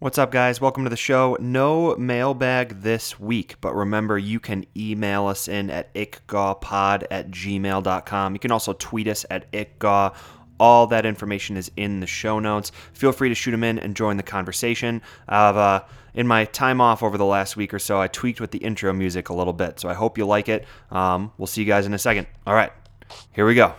What's up, guys? Welcome to the show. No mailbag this week, but remember you can email us in at ickgawpod at gmail.com. You can also tweet us at ickgaw. All that information is in the show notes. Feel free to shoot them in and join the conversation. I've, uh, in my time off over the last week or so, I tweaked with the intro music a little bit, so I hope you like it. Um, we'll see you guys in a second. All right, here we go.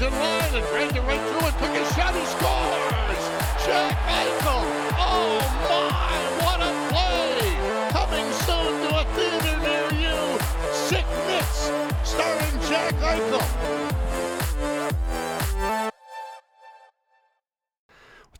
To line and dragged it right through and took a shot. He scores! Jack Eichel! Oh my, what a play! Coming soon to a theater near you. Sick Nits, starring Jack Eichel.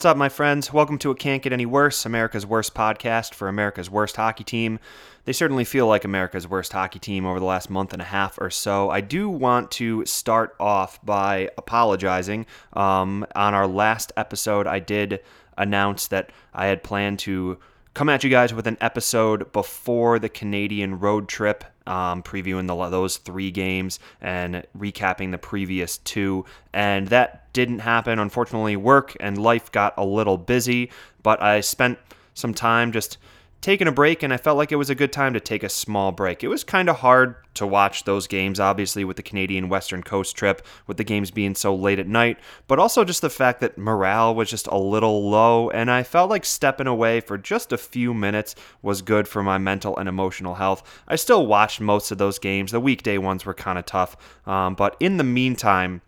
What's up, my friends? Welcome to It Can't Get Any Worse, America's worst podcast for America's worst hockey team. They certainly feel like America's worst hockey team over the last month and a half or so. I do want to start off by apologizing. Um, on our last episode, I did announce that I had planned to come at you guys with an episode before the Canadian road trip, um, previewing the, those three games and recapping the previous two. And that didn't happen. Unfortunately, work and life got a little busy, but I spent some time just taking a break, and I felt like it was a good time to take a small break. It was kind of hard to watch those games, obviously, with the Canadian Western Coast trip, with the games being so late at night, but also just the fact that morale was just a little low, and I felt like stepping away for just a few minutes was good for my mental and emotional health. I still watched most of those games. The weekday ones were kind of tough, um, but in the meantime,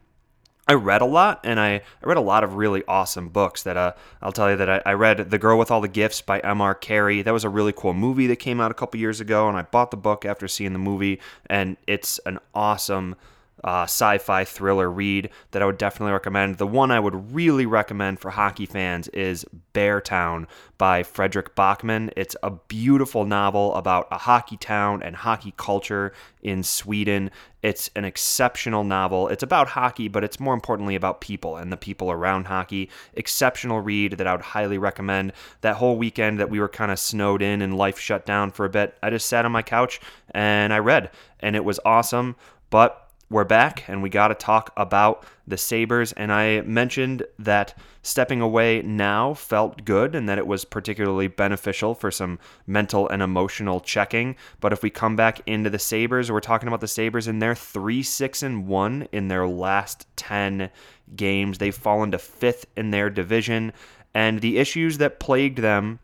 I read a lot, and I, I read a lot of really awesome books. That uh, I'll tell you that I, I read *The Girl with All the Gifts* by M.R. Carey. That was a really cool movie that came out a couple years ago, and I bought the book after seeing the movie, and it's an awesome uh, sci-fi thriller read that I would definitely recommend. The one I would really recommend for hockey fans is Beartown by Fredrik Backman. It's a beautiful novel about a hockey town and hockey culture in Sweden. It's an exceptional novel. It's about hockey, but it's more importantly about people and the people around hockey. Exceptional read that I would highly recommend. That whole weekend that we were kind of snowed in and life shut down for a bit, I just sat on my couch and I read, and it was awesome. But we're back and we got to talk about the Sabres. And I mentioned that stepping away now felt good and that it was particularly beneficial for some mental and emotional checking. But if we come back into the Sabres, we're talking about the Sabres in they're 3 6 and 1 in their last 10 games. They've fallen to fifth in their division. And the issues that plagued them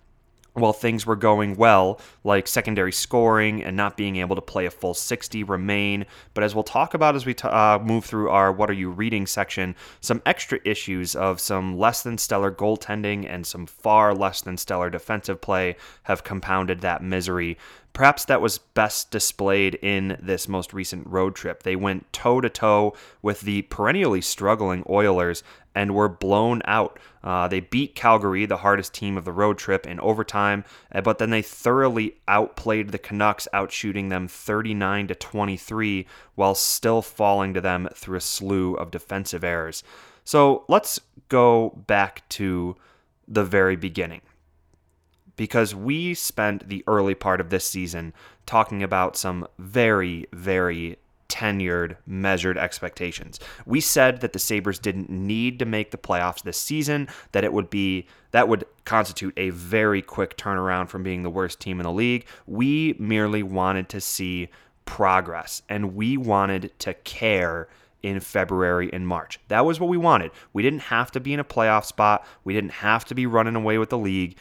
while things were going well, like secondary scoring and not being able to play a full 60 remain. But as we'll talk about as we t- uh, move through our What Are You Reading section, some extra issues of some less than stellar goaltending and some far less than stellar defensive play have compounded that misery. Perhaps that was best displayed in this most recent road trip. They went toe to toe with the perennially struggling Oilers and were blown out. Uh, they beat Calgary, the hardest team of the road trip, in overtime, uh, but then they thoroughly outplayed the Canucks, outshooting them 39 to 23, while still falling to them through a slew of defensive errors. So let's go back to the very beginning because we spent the early part of this season talking about some very, very tenured, measured expectations. We said that the Sabres didn't need to make the playoffs this season, that it would be that would constitute a very quick turnaround from being the worst team in the league. We merely wanted to see progress and we wanted to care in February and March. That was what we wanted. We didn't have to be in a playoff spot. We didn't have to be running away with the league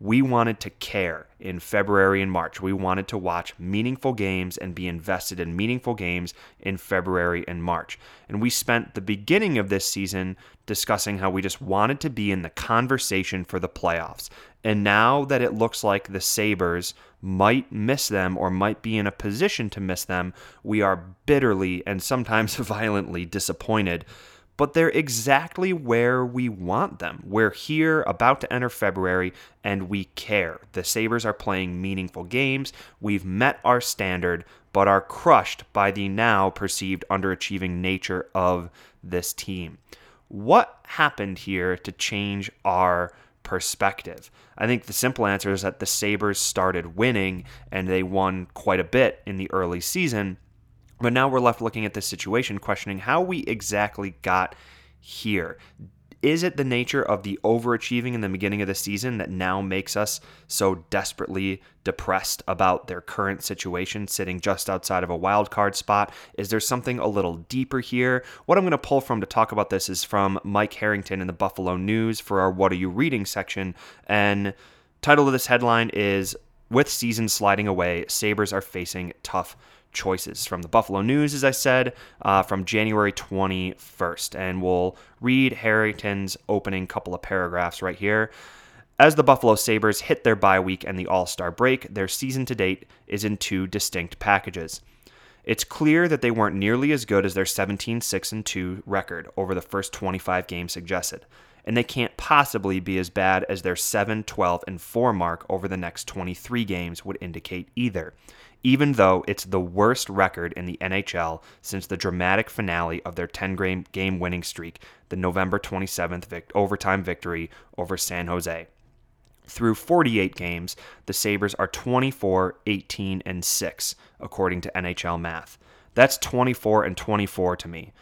we wanted to care in February and March. We wanted to watch meaningful games and be invested in meaningful games in February and March. And we spent the beginning of this season discussing how we just wanted to be in the conversation for the playoffs. And now that it looks like the Sabres might miss them or might be in a position to miss them, we are bitterly and sometimes violently disappointed but they're exactly where we want them. We're here, about to enter February, and we care. The Sabres are playing meaningful games. We've met our standard, but are crushed by the now perceived underachieving nature of this team. What happened here to change our perspective. I think the simple answer is that the Sabres started winning and they won quite a bit in the early season. But now we're left looking at this situation, questioning how we exactly got here. Is it the nature of the overachieving in the beginning of the season that now makes us so desperately depressed about their current situation, sitting just outside of a wild card spot? Is there something a little deeper here? What I'm going to pull from to talk about this is from Mike Harrington in the Buffalo News for our What Are You Reading section. And title of this headline is With Season Sliding Away, Sabres are facing tough choices from the Buffalo News, as I said, uh, from January 21st. And we'll read Harrington's opening couple of paragraphs right here. As the Buffalo Sabres hit their bye week and the All Star break, their season to date is in two distinct packages. It's clear that they weren't nearly as good as their 17 6 2 record over the first 25 games suggested, and they can't possibly be as bad as their 7 12 and 4 mark over the next 23 games would indicate either even though it's the worst record in the NHL since the dramatic finale of their 10 game winning streak, the November 27th vic- overtime victory over San Jose. Through 48 games, the Sabres are 24, 18, and 6, according to NHL math. That's 24 and 24 to me.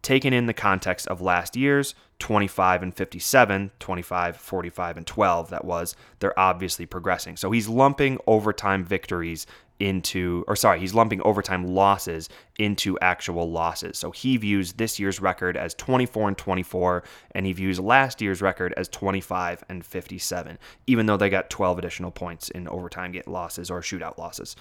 Taken in the context of last year's 25 and 57, 25, 45, and 12, that was, they're obviously progressing. So he's lumping overtime victories into, or sorry, he's lumping overtime losses into actual losses. So he views this year's record as 24 and 24, and he views last year's record as 25 and 57, even though they got 12 additional points in overtime get losses or shootout losses.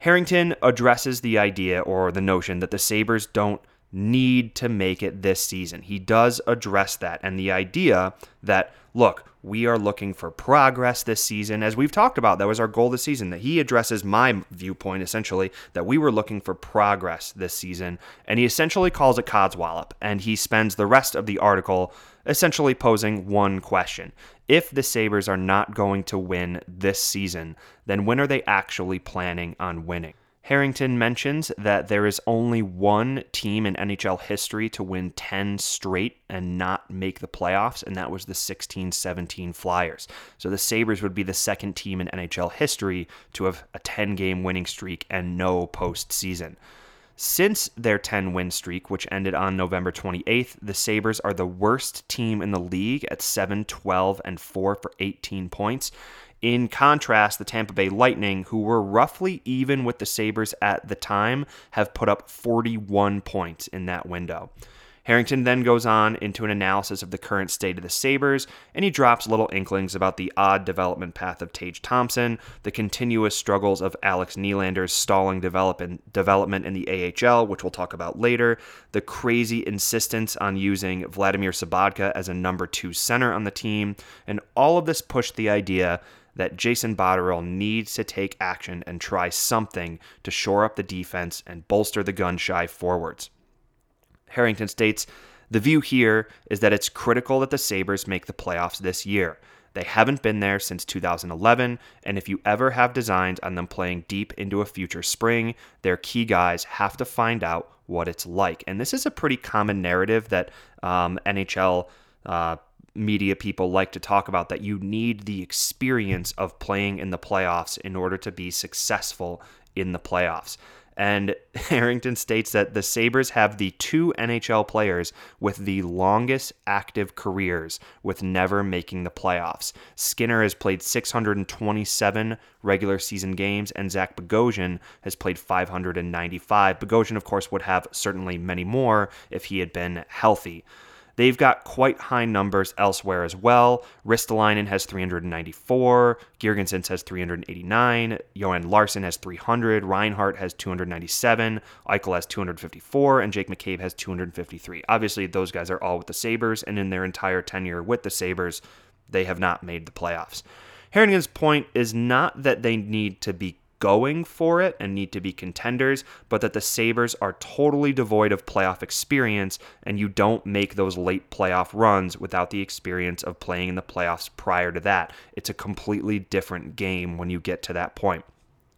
Harrington addresses the idea or the notion that the Sabres don't need to make it this season. He does address that and the idea that, look, we are looking for progress this season. As we've talked about, that was our goal this season. That he addresses my viewpoint essentially that we were looking for progress this season. And he essentially calls it Codswallop. And he spends the rest of the article essentially posing one question. If the Sabres are not going to win this season, then when are they actually planning on winning? Harrington mentions that there is only one team in NHL history to win 10 straight and not make the playoffs, and that was the 16 17 Flyers. So the Sabres would be the second team in NHL history to have a 10 game winning streak and no postseason. Since their 10 win streak, which ended on November 28th, the Sabres are the worst team in the league at 7 12 and 4 for 18 points. In contrast, the Tampa Bay Lightning, who were roughly even with the Sabres at the time, have put up 41 points in that window. Harrington then goes on into an analysis of the current state of the Sabres, and he drops little inklings about the odd development path of Tage Thompson, the continuous struggles of Alex Nylander's stalling development, development in the AHL, which we'll talk about later, the crazy insistence on using Vladimir Sobotka as a number two center on the team, and all of this pushed the idea that Jason Botterill needs to take action and try something to shore up the defense and bolster the gun shy forwards. Harrington states the view here is that it's critical that the Sabres make the playoffs this year. They haven't been there since 2011, and if you ever have designs on them playing deep into a future spring, their key guys have to find out what it's like. And this is a pretty common narrative that um, NHL uh, media people like to talk about that you need the experience of playing in the playoffs in order to be successful in the playoffs. And Harrington states that the Sabres have the two NHL players with the longest active careers with never making the playoffs. Skinner has played 627 regular season games, and Zach Bogosian has played 595. Bogosian, of course, would have certainly many more if he had been healthy. They've got quite high numbers elsewhere as well. Ristolainen has 394, Girgensons has 389, Johan Larsson has 300, Reinhart has 297, Eichel has 254, and Jake McCabe has 253. Obviously, those guys are all with the Sabres, and in their entire tenure with the Sabres, they have not made the playoffs. Harrington's point is not that they need to be going for it and need to be contenders, but that the Sabres are totally devoid of playoff experience and you don't make those late playoff runs without the experience of playing in the playoffs prior to that. It's a completely different game when you get to that point.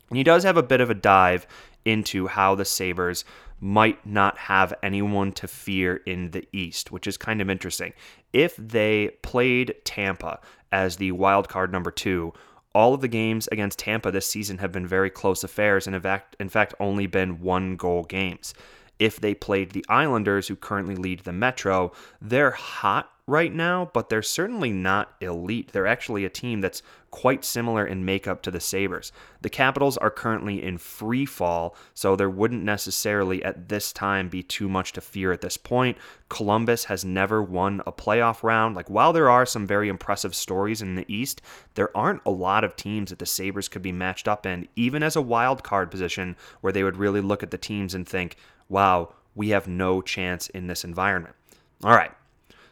And he does have a bit of a dive into how the Sabres might not have anyone to fear in the East, which is kind of interesting. If they played Tampa as the wild card number two. All of the games against Tampa this season have been very close affairs and, have in fact, only been one goal games. If they played the Islanders, who currently lead the Metro, they're hot right now, but they're certainly not elite. They're actually a team that's quite similar in makeup to the Sabres. The Capitals are currently in free fall, so there wouldn't necessarily at this time be too much to fear at this point. Columbus has never won a playoff round. Like while there are some very impressive stories in the East, there aren't a lot of teams that the Sabres could be matched up in, even as a wild card position where they would really look at the teams and think, wow, we have no chance in this environment. All right.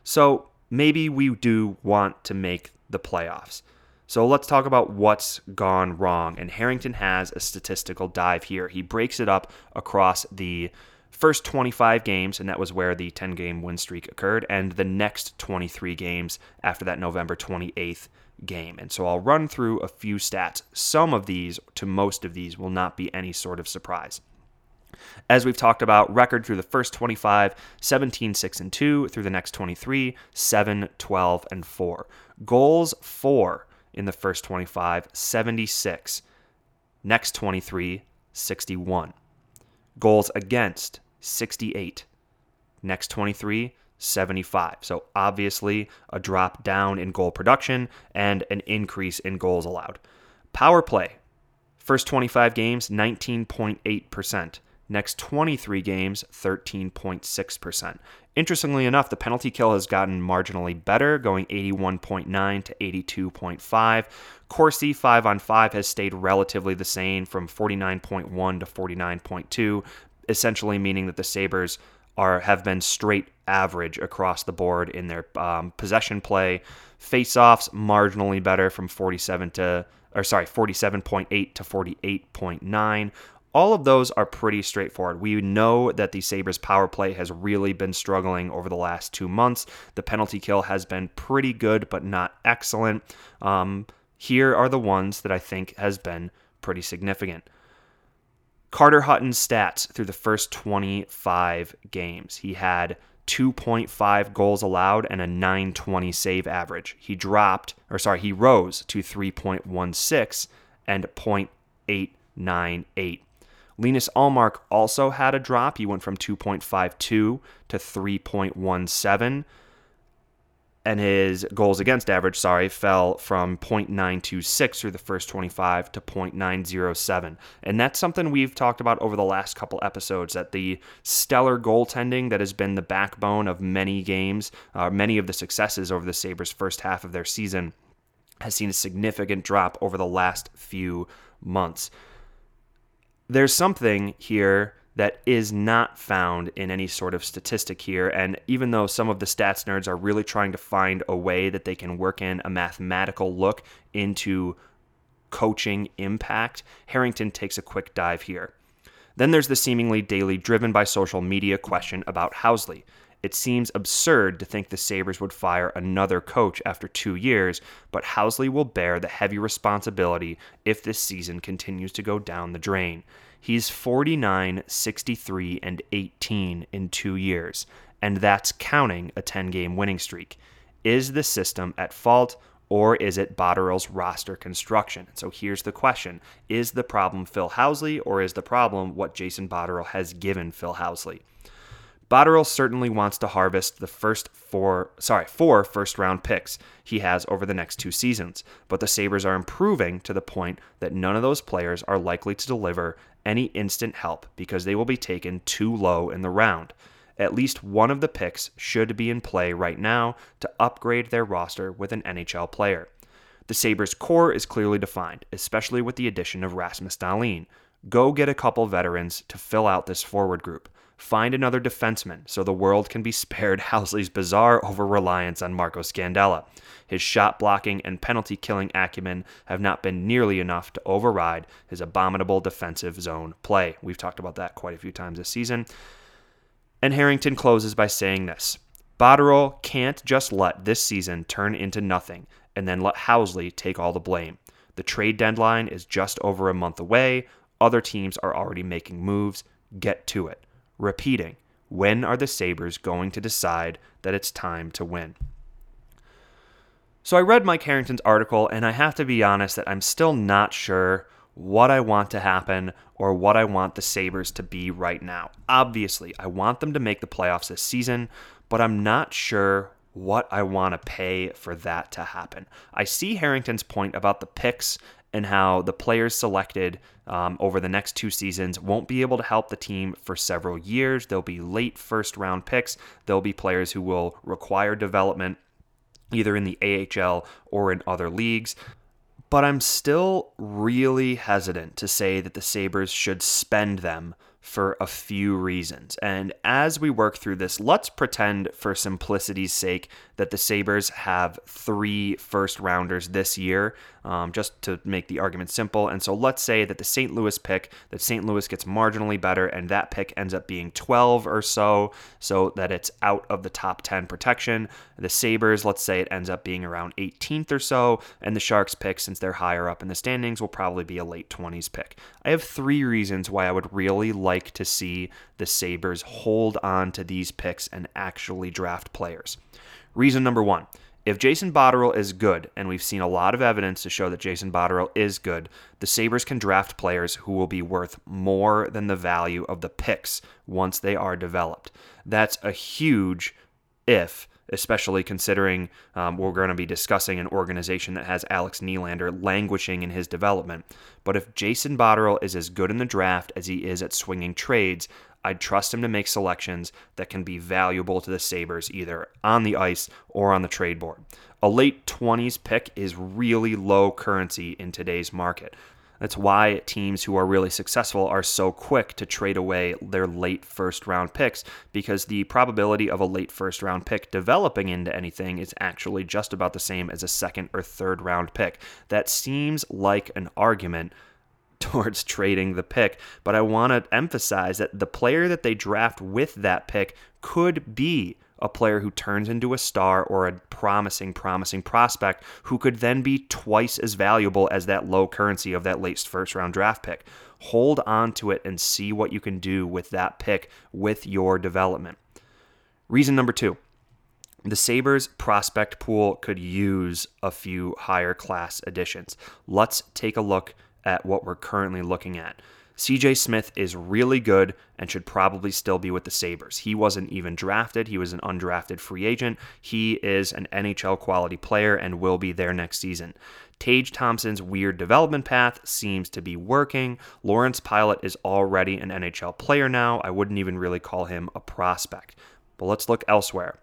So maybe we do want to make the playoffs. So let's talk about what's gone wrong. And Harrington has a statistical dive here. He breaks it up across the first 25 games, and that was where the 10 game win streak occurred, and the next 23 games after that November 28th game. And so I'll run through a few stats. Some of these, to most of these, will not be any sort of surprise. As we've talked about, record through the first 25, 17, 6, and 2, through the next 23, 7, 12, and 4. Goals 4 in the first 25, 76. Next 23, 61. Goals against, 68. Next 23, 75. So obviously a drop down in goal production and an increase in goals allowed. Power play, first 25 games, 19.8%. Next 23 games, 13.6%. Interestingly enough, the penalty kill has gotten marginally better, going 81.9 to 82.5. Corsi 5 on 5 has stayed relatively the same from 49.1 to 49.2, essentially meaning that the Sabres are have been straight average across the board in their um, possession play. Face-offs marginally better from 47 to or sorry, 47.8 to 48.9 all of those are pretty straightforward. We know that the Sabres power play has really been struggling over the last two months. The penalty kill has been pretty good, but not excellent. Um, here are the ones that I think has been pretty significant. Carter Hutton's stats through the first 25 games. He had 2.5 goals allowed and a 920 save average. He dropped, or sorry, he rose to 3.16 and 0.898. Linus Ullmark also had a drop. He went from 2.52 to 3.17. And his goals against average, sorry, fell from 0.926 through the first 25 to 0.907. And that's something we've talked about over the last couple episodes that the stellar goaltending that has been the backbone of many games, uh, many of the successes over the Sabres' first half of their season, has seen a significant drop over the last few months there's something here that is not found in any sort of statistic here. And even though some of the stats nerds are really trying to find a way that they can work in a mathematical look into coaching impact, Harrington takes a quick dive here. Then there's the seemingly daily driven by social media question about Housley. It seems absurd to think the Sabres would fire another coach after two years, but Housley will bear the heavy responsibility if this season continues to go down the drain. He's 49, 63, and 18 in two years, and that's counting a 10 game winning streak. Is the system at fault? Or is it Botterill's roster construction? So here's the question Is the problem Phil Housley, or is the problem what Jason Botterill has given Phil Housley? Botterill certainly wants to harvest the first four, sorry, four first round picks he has over the next two seasons, but the Sabres are improving to the point that none of those players are likely to deliver any instant help because they will be taken too low in the round. At least one of the picks should be in play right now to upgrade their roster with an NHL player. The Sabres' core is clearly defined, especially with the addition of Rasmus Dahlin. Go get a couple veterans to fill out this forward group. Find another defenseman so the world can be spared Housley's bizarre over reliance on Marco Scandella. His shot blocking and penalty killing acumen have not been nearly enough to override his abominable defensive zone play. We've talked about that quite a few times this season. And Harrington closes by saying this Botterill can't just let this season turn into nothing and then let Housley take all the blame. The trade deadline is just over a month away. Other teams are already making moves. Get to it repeating, when are the Sabres going to decide that it's time to win? So I read Mike Harrington's article, and I have to be honest that I'm still not sure what I want to happen or what I want the Sabres to be right now. Obviously, I want them to make the playoffs this season, but I'm not sure what I want to pay for that to happen. I see Harrington's point about the picks and how the players selected um, over the next two seasons won't be able to help the team for several years. They'll be late first round picks. There'll be players who will require development either in the AHL or in other leagues. But I'm still really hesitant to say that the Sabres should spend them for a few reasons. And as we work through this, let's pretend for simplicity's sake that the Sabres have three first rounders this year, um, just to make the argument simple. And so let's say that the St. Louis pick, that St. Louis gets marginally better, and that pick ends up being 12 or so, so that it's out of the top 10 protection. The Sabres, let's say it ends up being around 18th or so, and the Sharks pick, since they're higher up in the standings, will probably be a late 20s pick. I have three reasons why I would really like to see the Sabres hold on to these picks and actually draft players. Reason number one if Jason Botterill is good, and we've seen a lot of evidence to show that Jason Botterill is good, the Sabres can draft players who will be worth more than the value of the picks once they are developed. That's a huge if, especially considering um, we're going to be discussing an organization that has Alex Nylander languishing in his development. But if Jason Botterill is as good in the draft as he is at swinging trades, I'd trust him to make selections that can be valuable to the Sabres either on the ice or on the trade board. A late 20s pick is really low currency in today's market. That's why teams who are really successful are so quick to trade away their late first round picks because the probability of a late first round pick developing into anything is actually just about the same as a second or third round pick. That seems like an argument towards trading the pick. But I want to emphasize that the player that they draft with that pick could be a player who turns into a star or a promising, promising prospect who could then be twice as valuable as that low currency of that late first round draft pick. Hold on to it and see what you can do with that pick with your development. Reason number two the Sabres prospect pool could use a few higher class additions. Let's take a look at what we're currently looking at. CJ Smith is really good and should probably still be with the Sabres. He wasn't even drafted, he was an undrafted free agent. He is an NHL quality player and will be there next season. Tage Thompson's weird development path seems to be working. Lawrence Pilut is already an NHL player now. I wouldn't even really call him a prospect. But let's look elsewhere.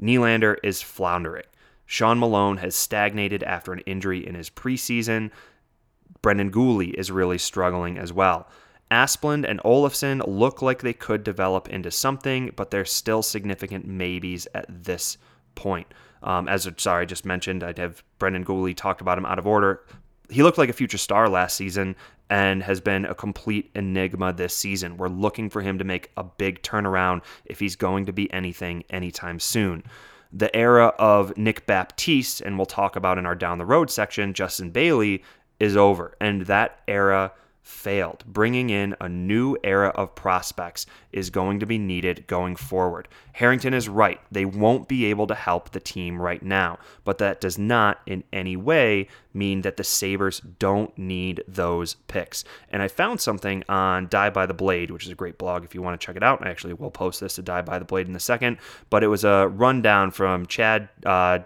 Nylander is floundering. Sean Malone has stagnated after an injury in his preseason. Brendan Guhle is really struggling as well. Asplund and Olofsson look like they could develop into something, but they're still significant maybes at this point. Um, as sorry, I just mentioned, I'd have Brendan Guhle talked about him out of order. He looked like a future star last season and has been a complete enigma this season. We're looking for him to make a big turnaround if he's going to be anything anytime soon. The era of Nick Baptiste, and we'll talk about in our down the road section, Justin Bailey, is over, and that era failed. Bringing in a new era of prospects is going to be needed going forward. Harrington is right. They won't be able to help the team right now, but that does not in any way mean that the Sabres don't need those picks. And I found something on Die by the Blade, which is a great blog if you want to check it out. I actually will post this to Die by the Blade in a second, but it was a rundown from Chad uh,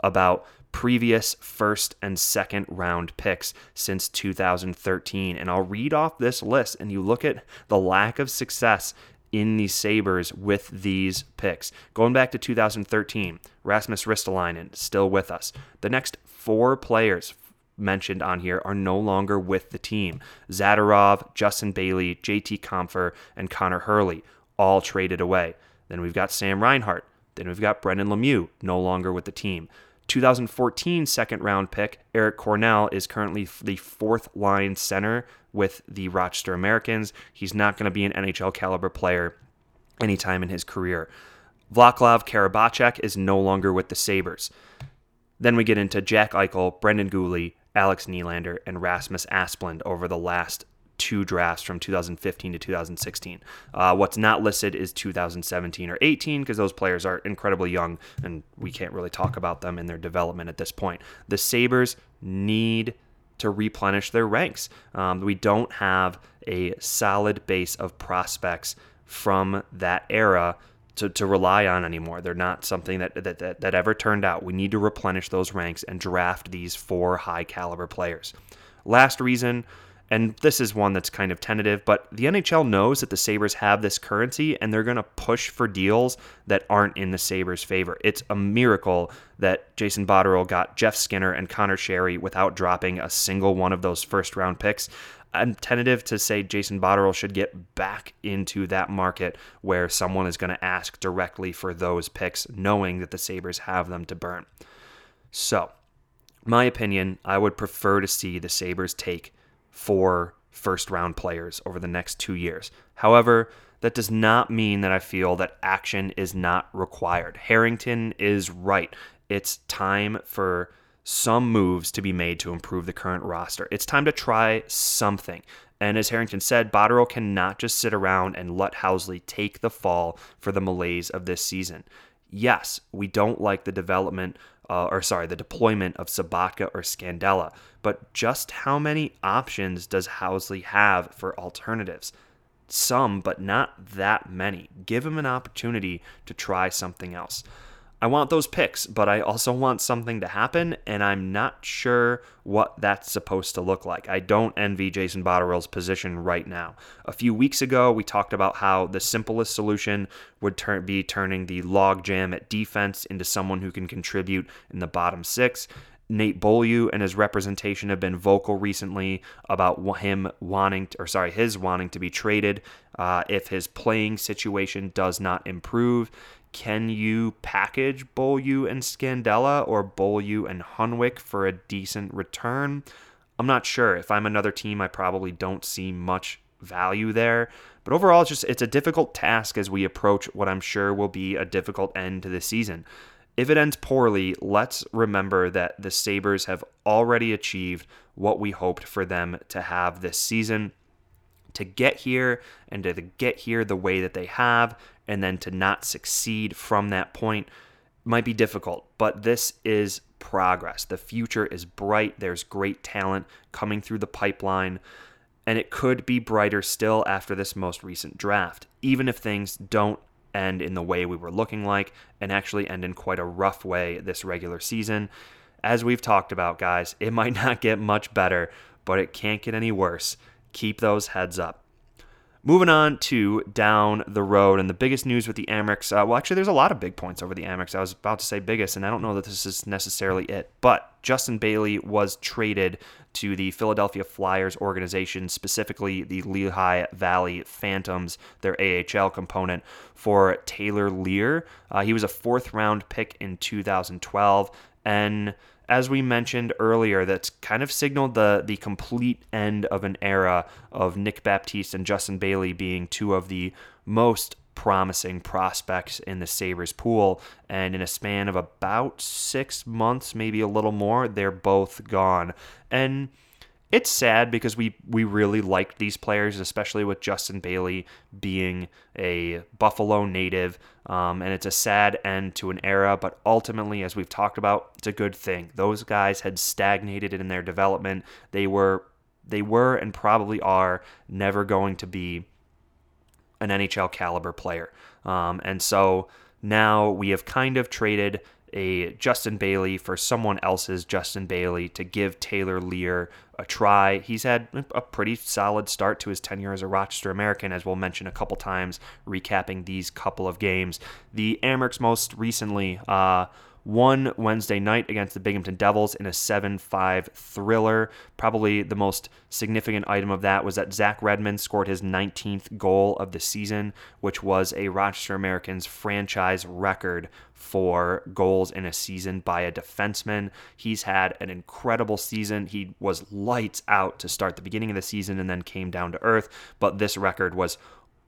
about previous first and second round picks since 2013. And I'll read off this list and you look at the lack of success in the Sabres with these picks. Going back to 2013, Rasmus Ristolainen still with us. The next four players mentioned on here are no longer with the team. Zadorov, Justin Bailey, JT Compher, and Connor Hurley all traded away. Then we've got Sam Reinhart. Then we've got Brendan Lemieux, no longer with the team. 2014 second round pick, Eric Cornell, is currently the fourth line center with the Rochester Americans. He's not going to be an NHL caliber player anytime in his career. Vaclav Karabacek is no longer with the Sabres. Then we get into Jack Eichel, Brendan Guhle, Alex Nylander, and Rasmus Asplund over the last two drafts from 2015 to 2016. Uh, what's not listed is 2017 or 18 because those players are incredibly young and we can't really talk about them in their development at this point. The Sabres need to replenish their ranks. Um, we don't have a solid base of prospects from that era to, to rely on anymore. They're not something that, that, that, that ever turned out. We need to replenish those ranks and draft these four high caliber players. Last reason and this is one that's kind of tentative, but the NHL knows that the Sabres have this currency and they're going to push for deals that aren't in the Sabres' favor. It's a miracle that Jason Botterill got Jeff Skinner and Connor Sheary without dropping a single one of those first round picks. I'm tentative to say Jason Botterill should get back into that market where someone is going to ask directly for those picks, knowing that the Sabres have them to burn. So, my opinion, I would prefer to see the Sabres take four first round players over the next two years. However, that does not mean that I feel that action is not required. Harrington is right. It's time for some moves to be made to improve the current roster. It's time to try something. And as Harrington said, Botterill cannot just sit around and let Housley take the fall for the malaise of this season. Yes, we don't like the development uh, or sorry, the deployment of Sobotka or Scandella. But just how many options does Housley have for alternatives? Some, but not that many. Give him an opportunity to try something else. I want those picks, but I also want something to happen, and I'm not sure what that's supposed to look like. I don't envy Jason Botterill's position right now. A few weeks ago, we talked about how the simplest solution would turn, be turning the logjam at defense into someone who can contribute in the bottom six. Nate Beaulieu and his representation have been vocal recently about him wanting, to, or sorry, his wanting to be traded uh, if his playing situation does not improve. Can you package Beaulieu and Scandella or Beaulieu and Hunwick for a decent return? I'm not sure. If I'm another team, I probably don't see much value there. But overall, it's just it's a difficult task as we approach what I'm sure will be a difficult end to the season. If it ends poorly, let's remember that the Sabres have already achieved what we hoped for them to have this season. To get here and to get here the way that they have and then to not succeed from that point might be difficult, but this is progress. The future is bright. There's great talent coming through the pipeline, and it could be brighter still after this most recent draft, even if things don't end in the way we were looking like and actually end in quite a rough way this regular season. As we've talked about, guys, it might not get much better, but it can't get any worse. Keep those heads up. Moving on to down the road, and the biggest news with the Amerks. Uh, well, actually, there's a lot of big points over the Amerks. I was about to say biggest, and I don't know that this is necessarily it. But Justin Bailey was traded to the Philadelphia Flyers organization, specifically the Lehigh Valley Phantoms, their AHL component, for Taylor Leier. Uh, he was a fourth round pick in 2012, and as we mentioned earlier, that's kind of signaled the the complete end of an era of Nick Baptiste and Justin Bailey being two of the most promising prospects in the Sabres pool. And in a span of about six months, maybe a little more, they're both gone. And it's sad because we we really liked these players, especially with Justin Bailey being a Buffalo native. Um, and it's a sad end to an era, but ultimately, as we've talked about, it's a good thing. Those guys had stagnated in their development. They were they were and probably are never going to be an NHL caliber player. Um, and so now we have kind of traded a Justin Bailey for someone else's Justin Bailey to give Taylor Leier a try. He's had a pretty solid start to his tenure as a Rochester American, as we'll mention a couple times, recapping these couple of games. The Amerks most recently uh, won Wednesday night against the Binghamton Devils in a 7 5 thriller. Probably the most significant item of that was that Zach Redmond scored his 19th goal of the season, which was a Rochester Americans franchise record for goals in a season by a defenseman. He's had an incredible season. He was lights out to start the beginning of the season and then came down to earth, but this record was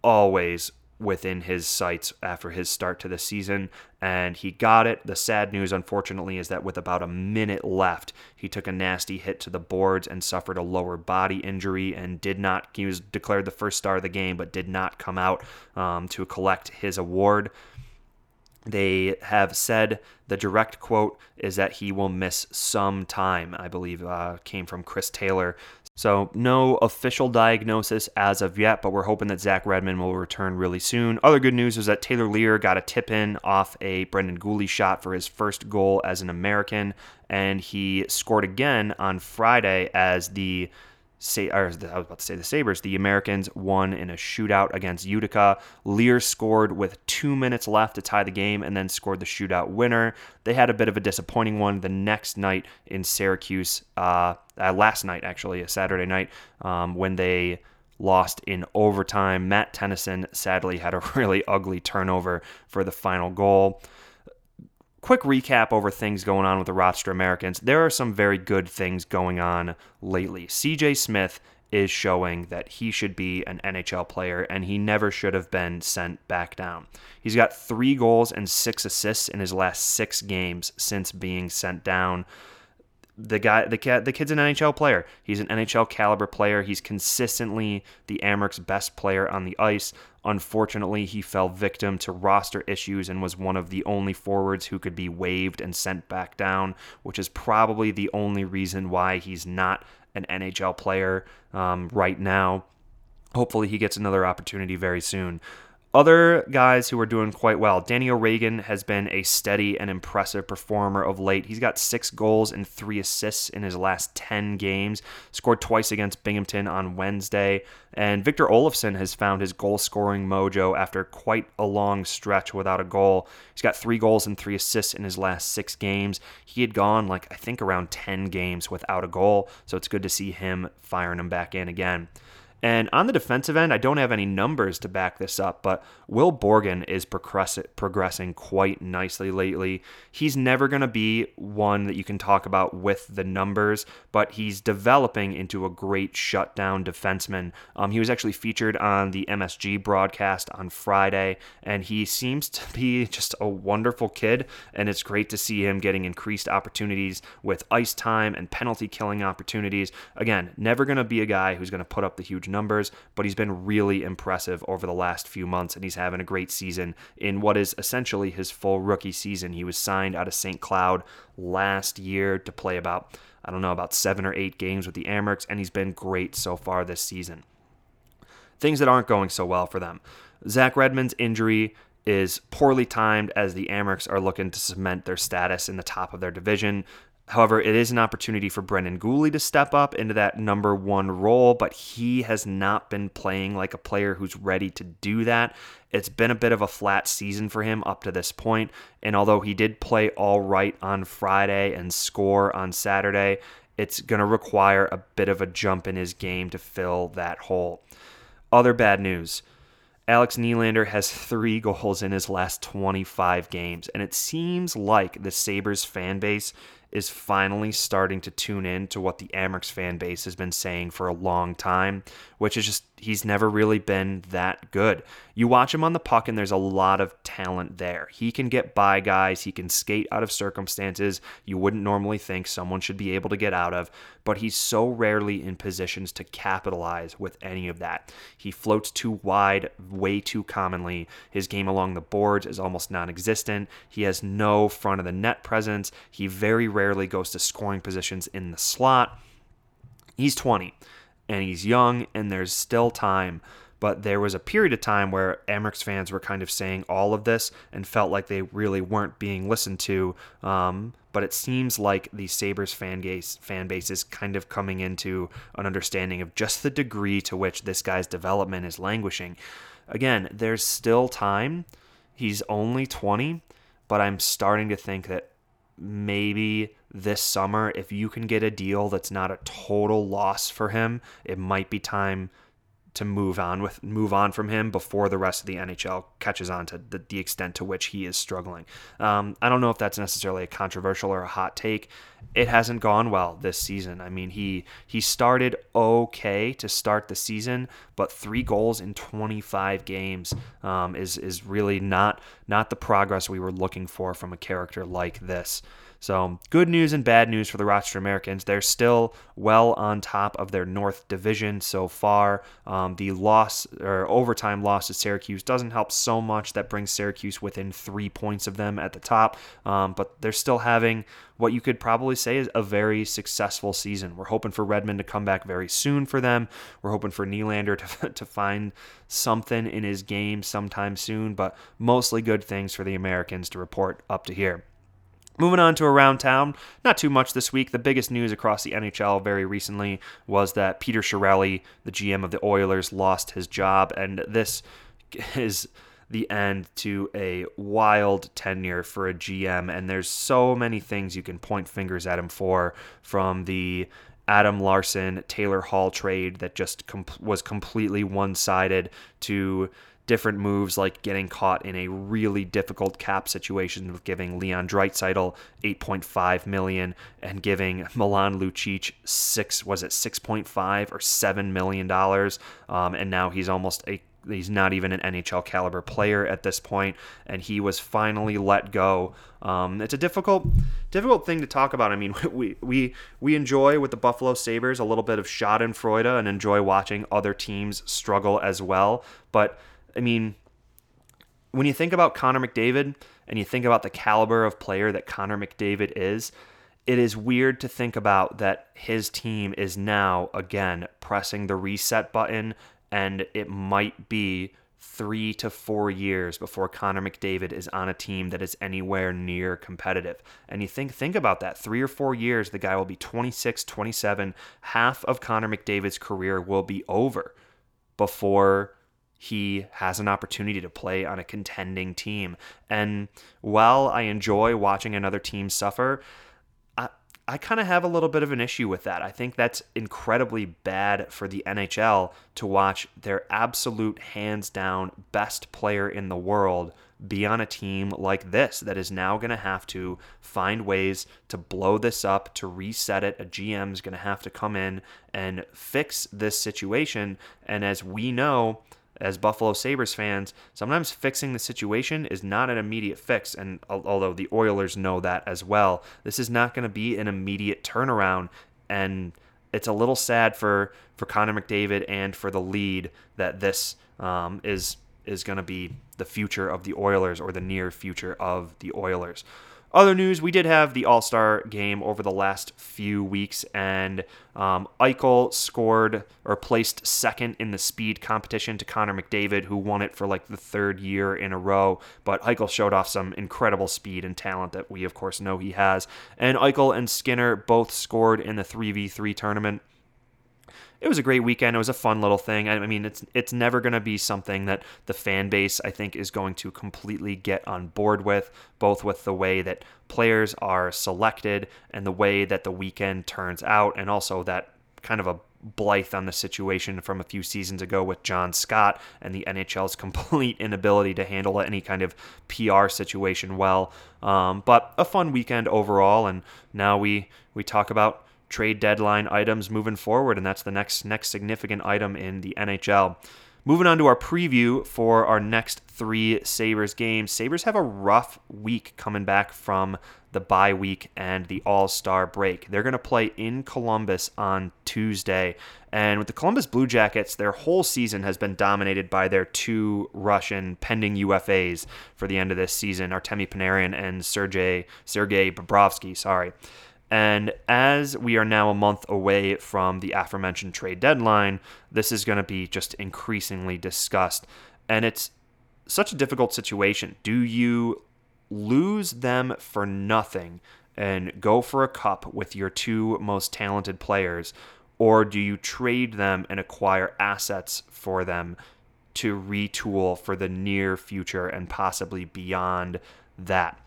always within his sights after his start to the season, and he got it. The sad news, unfortunately, is that with about a minute left, he took a nasty hit to the boards and suffered a lower body injury and did not. He was declared the first star of the game, but did not come out um, to collect his award. They have said the direct quote is that he will miss some time. I believe uh, came from Chris Taylor. So no official diagnosis as of yet, but we're hoping that Zach Redmond will return really soon. Other good news is that Taylor Leier got a tip in off a Brendan Guhle shot for his first goal as an American, and he scored again on Friday as the Or I was about to say the Sabres. The Americans won in a shootout against Utica. Leier scored with two minutes left to tie the game and then scored the shootout winner. They had a bit of a disappointing one the next night in Syracuse, uh, uh, last night, actually, a Saturday night, um, when they lost in overtime. Matt Tennyson sadly had a really ugly turnover for the final goal quick recap over things going on with the Rochester Americans. There are some very good things going on lately. CJ Smith is showing that he should be an NHL player and he never should have been sent back down. He's got three goals and six assists in his last six games since being sent down the guy the cat the kid's an NHL player. He's an NHL caliber player. He's consistently the Amerks best player on the ice. Unfortunately, he fell victim to roster issues and was one of the only forwards who could be waived and sent back down, which is probably the only reason why he's not an NHL player um, right now. Hopefully, he gets another opportunity very soon. Other guys who are doing quite well. Danny O'Regan has been a steady and impressive performer of late. He's got six goals and three assists in his last 10 games, scored twice against Binghamton on Wednesday. And Victor Olofsson has found his goal scoring mojo after quite a long stretch without a goal. He's got three goals and three assists in his last six games. He had gone, like, I think around 10 games without a goal, so it's good to see him firing him back in again. And on the defensive end, I don't have any numbers to back this up, but Will Borgen is progressing quite nicely lately. He's never going to be one that you can talk about with the numbers, but he's developing into a great shutdown defenseman. Um, he was actually featured on the MSG broadcast on Friday, and he seems to be just a wonderful kid, and it's great to see him getting increased opportunities with ice time and penalty killing opportunities. Again, never going to be a guy who's going to put up the huge numbers, but he's been really impressive over the last few months, and he's having a great season in what is essentially his full rookie season. He was signed out of St. Cloud last year to play about, I don't know, about seven or eight games with the Amerks, and he's been great so far this season. Things that aren't going so well for them. Zach Redmond's injury is poorly timed as the Amerks are looking to cement their status in the top of their division. However, it is an opportunity for Brendan Guhle to step up into that number one role, but he has not been playing like a player who's ready to do that. It's been a bit of a flat season for him up to this point, and although he did play all right on Friday and score on Saturday, it's going to require a bit of a jump in his game to fill that hole. Other bad news. Alex Nylander has three goals in his last 25 games, and it seems like the Sabres fan base is finally starting to tune in to what the Amerks fan base has been saying for a long time, which is just he's never really been that good. You watch him on the puck, and there's a lot of talent there. He can get by guys, he can skate out of circumstances you wouldn't normally think someone should be able to get out of, but he's so rarely in positions to capitalize with any of that. He floats too wide way too commonly. His game along the boards is almost non existent. He has no front of the net presence. He very rarely goes to scoring positions in the slot. He's 20 and he's young and there's still time. But there was a period of time where Amerks fans were kind of saying all of this and felt like they really weren't being listened to. Um, but it seems like the Sabres fan base, fan base is kind of coming into an understanding of just the degree to which this guy's development is languishing. Again, there's still time. He's only 20, but I'm starting to think that maybe this summer, if you can get a deal that's not a total loss for him, it might be time to move on with move on from him before the rest of the NHL catches on to the, the extent to which he is struggling. Um, I don't know if that's necessarily a controversial or a hot take. It hasn't gone well this season. I mean, he he started okay to start the season, but three goals in 25 games um, is is really not not the progress we were looking for from a character like this. So, good news and bad news for the Rochester Americans. They're still well on top of their North Division so far. Um, the loss or overtime loss to Syracuse doesn't help so much. That brings Syracuse within three points of them at the top, um, but they're still having what you could probably say is a very successful season. We're hoping for Redmond to come back very soon for them. We're hoping for Nylander to, to find something in his game sometime soon, but mostly good things for the Americans to report up to here. Moving on to around town, not too much this week. The biggest news across the NHL very recently was that Peter Chiarelli, the GM of the Oilers, lost his job, and this is the end to a wild tenure for a GM. And there's so many things you can point fingers at him for, from the Adam Larsson Taylor Hall trade that just was completely one sided to different moves like getting caught in a really difficult cap situation with giving Leon Draisaitl 8.5 million and giving Milan Lucic six was it 6.5 or 7 million dollars um, and now he's almost a he's not even an NHL caliber player at this point, and he was finally let go. Um, it's a difficult, difficult thing to talk about. I mean, we we we enjoy with the Buffalo Sabres a little bit of Schadenfreude and enjoy watching other teams struggle as well. But I mean, when you think about Connor McDavid and you think about the caliber of player that Connor McDavid is, it is weird to think about that his team is now again pressing the reset button and it might be three to four years before Connor McDavid is on a team that is anywhere near competitive. And you think think about that. Three or four years, the guy will be 26, 27. Half of Connor McDavid's career will be over before he has an opportunity to play on a contending team. And while I enjoy watching another team suffer, I, I kind of have a little bit of an issue with that. I think that's incredibly bad for the NHL to watch their absolute hands down best player in the world be on a team like this that is now going to have to find ways to blow this up, to reset it. A GM is going to have to come in and fix this situation. And as we know, as Buffalo Sabres fans, sometimes fixing the situation is not an immediate fix. And although the Oilers know that as well, this is not going to be an immediate turnaround. And it's a little sad for, for Connor McDavid and for the lead that this um, is is going to be the future of the Oilers or the near future of the Oilers. Other news, we did have the All Star game over the last few weeks, and um, Eichel scored or placed second in the speed competition to Connor McDavid, who won it for like the third year in a row. But Eichel showed off some incredible speed and talent that we, of course, know he has. And Eichel and Skinner both scored in the 3v3 tournament it was a great weekend. It was a fun little thing. I mean, it's it's never going to be something that the fan base I think is going to completely get on board with, both with the way that players are selected and the way that the weekend turns out, and also that kind of a blithe on the situation from a few seasons ago with John Scott and the NHL's complete inability to handle any kind of PR situation well. Um, but a fun weekend overall, and now we we talk about trade deadline items moving forward, and that's the next next significant item in the NHL. Moving on to our preview for our next three Sabres games. Sabres have a rough week coming back from the bye week and the All Star break. They're going to play in Columbus on Tuesday. And with the Columbus Blue Jackets, their whole season has been dominated by their two Russian pending UFAs for the end of this season Artemi Panarin and Sergei, Sergei Bobrovsky. Sorry. And as we are now a month away from the aforementioned trade deadline, this is going to be just increasingly discussed. And it's such a difficult situation. Do you lose them for nothing and go for a cup with your two most talented players? Or do you trade them and acquire assets for them to retool for the near future and possibly beyond that?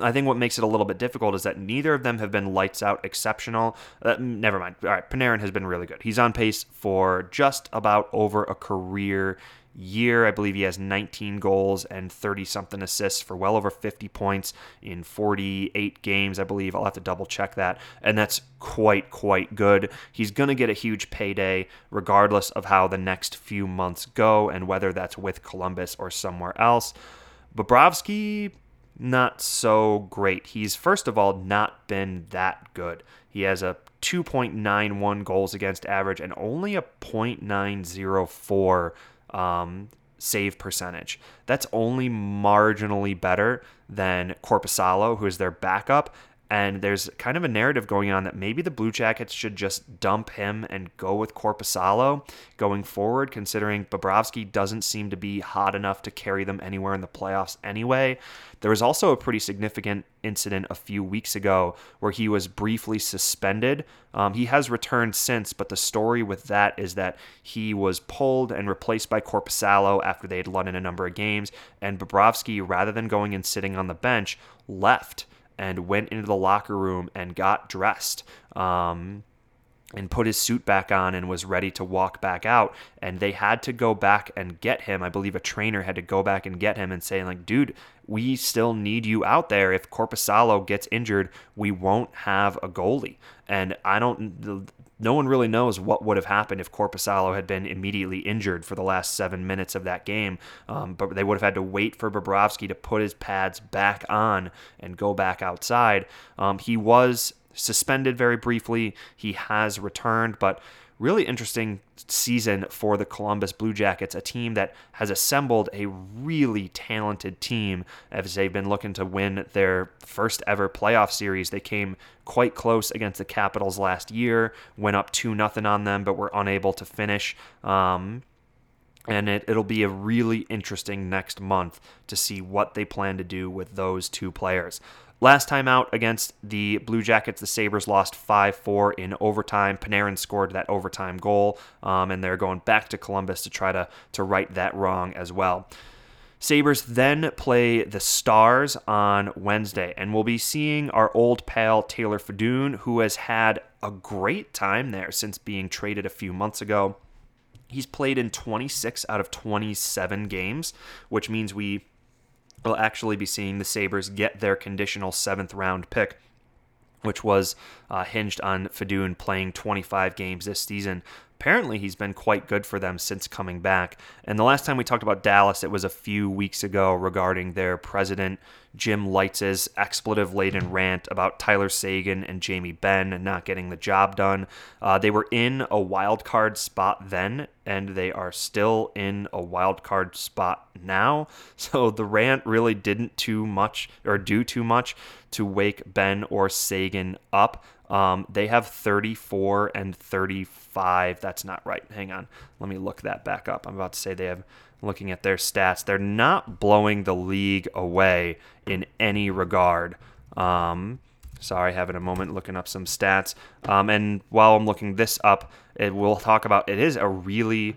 I think what makes it a little bit difficult is that neither of them have been lights out exceptional. Uh, never mind. All right, Panarin has been really good. He's on pace for just about over a career year. I believe he has 19 goals and 30 something assists for well over 50 points in 48 games, I believe. I'll have to double check that. And that's quite, quite good. He's going to get a huge payday regardless of how the next few months go and whether that's with Columbus or somewhere else. Bobrovsky, not so great. He's, first of all, not been that good. He has a 2.91 goals against average and only a 0.904 um, save percentage. That's only marginally better than Korpisalo, who is their backup. And there's kind of a narrative going on that maybe the Blue Jackets should just dump him and go with Korpisalo going forward, considering Bobrovsky doesn't seem to be hot enough to carry them anywhere in the playoffs anyway. There was also a pretty significant incident a few weeks ago where he was briefly suspended. Um, he has returned since, but the story with that is that he was pulled and replaced by Korpisalo after they had won in a number of games, and Bobrovsky, rather than going and sitting on the bench, left and went into the locker room and got dressed. Um, and put his suit back on and was ready to walk back out. And they had to go back and get him. I believe a trainer had to go back and get him and say, like, dude, we still need you out there. If Korpisalo gets injured, we won't have a goalie. And I don't, no one really knows what would have happened if Korpisalo had been immediately injured for the last seven minutes of that game. Um, but they would have had to wait for Bobrovsky to put his pads back on and go back outside. Um, he was suspended very briefly. He has returned, but really interesting season for the Columbus Blue Jackets, a team that has assembled a really talented team as they've been looking to win their first ever playoff series. They came quite close against the Capitals last year, went up 2 nothing on them, but were unable to finish. Um, and it, it'll be a really interesting next month to see what they plan to do with those two players. Last time out against the Blue Jackets, the Sabres lost 5 4 in overtime. Panarin scored that overtime goal, um, and they're going back to Columbus to try to, to right that wrong as well. Sabres then play the Stars on Wednesday, and we'll be seeing our old pal Taylor Fedun, who has had a great time there since being traded a few months ago. He's played in 26 out of 27 games, which means we will actually be seeing the Sabres get their conditional seventh round pick, which was uh, hinged on Fedun playing 25 games this season. Apparently, he's been quite good for them since coming back. And the last time we talked about Dallas, it was a few weeks ago regarding their president Jim Lites's expletive laden rant about Tyler Seguin and Jamie Benn not getting the job done. Uh, they were in a wild card spot then, and they are still in a wild card spot now. So the rant really didn't too much or do too much to wake Benn or Seguin up. Um, they have 34 and 35. That's not right. Hang on. Let me look that back up. I'm about to say they have looking at their stats, they're not blowing the league away in any regard. Um, sorry, having a moment looking up some stats. Um, and while I'm looking this up, it will talk about it is a really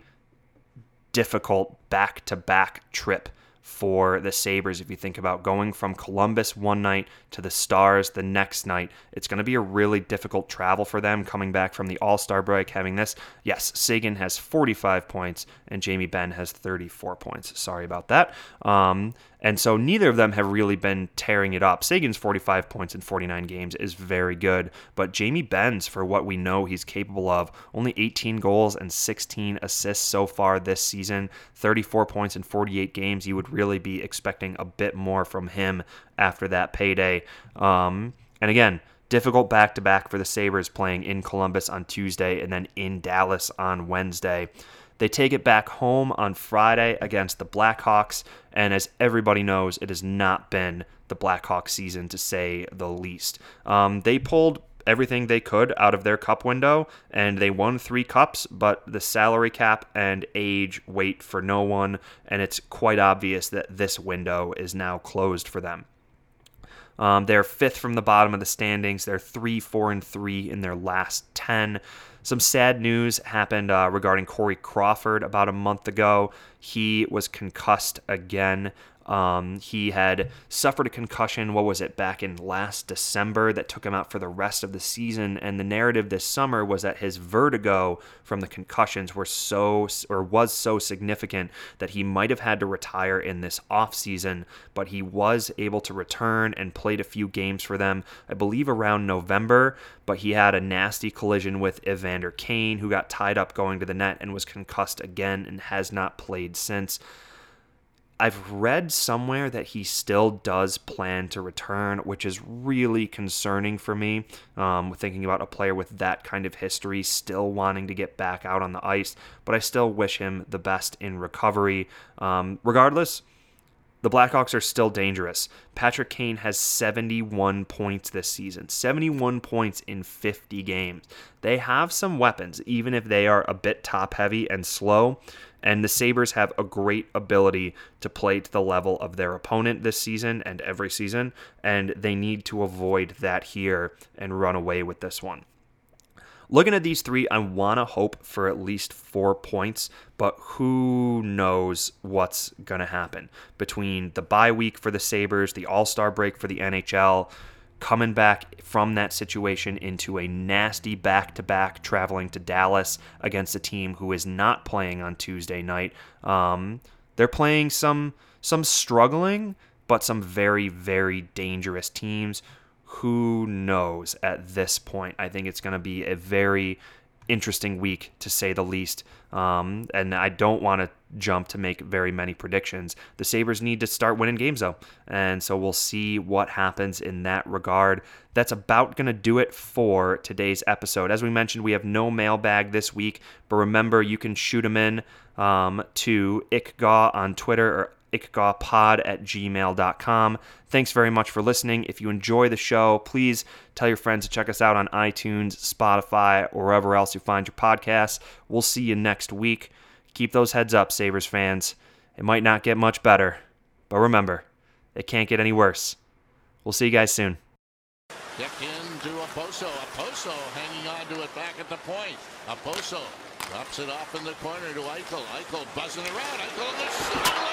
difficult back to back trip for the Sabres if you think about going from Columbus one night to the Stars the next night. It's going to be a really difficult travel for them coming back from the All Star break, having this. Yes, Seguin has 45 points and Jamie Benn has 34 points. Sorry about that. Um, and so neither of them have really been tearing it up. Seguin's 45 points in 49 games is very good, but Jamie Benn's, for what we know he's capable of, only 18 goals and 16 assists so far this season, 34 points in 48 games. You would really be expecting a bit more from him after that payday. Um, and again, difficult back to back for the Sabres playing in Columbus on Tuesday and then in Dallas on Wednesday. They take it back home on Friday against the Blackhawks, and as everybody knows, it has not been the Blackhawks season to say the least. Um, they pulled everything they could out of their cup window and they won three cups but the salary cap and age wait for no one and it's quite obvious that this window is now closed for them. Um, they're fifth from the bottom of the standings. They're three four and three in their last 10 some sad news happened uh, regarding Corey Crawford about a month ago. He was concussed again Um, he had suffered a concussion, what was it, back in last December that took him out for the rest of the season. And the narrative this summer was that his vertigo from the concussions were so, or was so significant that he might have had to retire in this offseason, but he was able to return and played a few games for them, I believe around November. But he had a nasty collision with Evander Kane, who got tied up going to the net and was concussed again and has not played since. I've read somewhere that he still does plan to return, which is really concerning for me. Um, thinking about a player with that kind of history still wanting to get back out on the ice, but I still wish him the best in recovery. Um, regardless, the Blackhawks are still dangerous. Patrick Kane has 71 points this season, 71 points in 50 games. They have some weapons, even if they are a bit top heavy and slow. And the Sabres have a great ability to play to the level of their opponent this season and every season, and they need to avoid that here and run away with this one. Looking at these three, I want to hope for at least four points, but who knows what's going to happen between the bye week for the Sabres, the All Star break for the NHL, coming back from that situation into a nasty back to back traveling to Dallas against a team who is not playing on Tuesday night. Um, they're playing some some struggling but some very very dangerous teams. Who knows at this point? I think it's going to be a very interesting week to say the least. Um, and I don't want to jump to make very many predictions. The Sabres need to start winning games though. And so we'll see what happens in that regard. That's about going to do it for today's episode. As we mentioned, we have no mailbag this week, but remember you can shoot them in um, to Ikgaw on Twitter or ikgawpod at gmail.com. Thanks very much for listening. If you enjoy the show, please tell your friends to check us out on iTunes, Spotify, or wherever else you find your podcasts. We'll see you next week. Keep those heads up, Sabres fans. It might not get much better, but remember, it can't get any worse. We'll see you guys soon. Kick into Okposo. Okposo hanging on to it back at the point. Okposo drops it off in the corner to Eichel. Eichel buzzing around. Eichel in the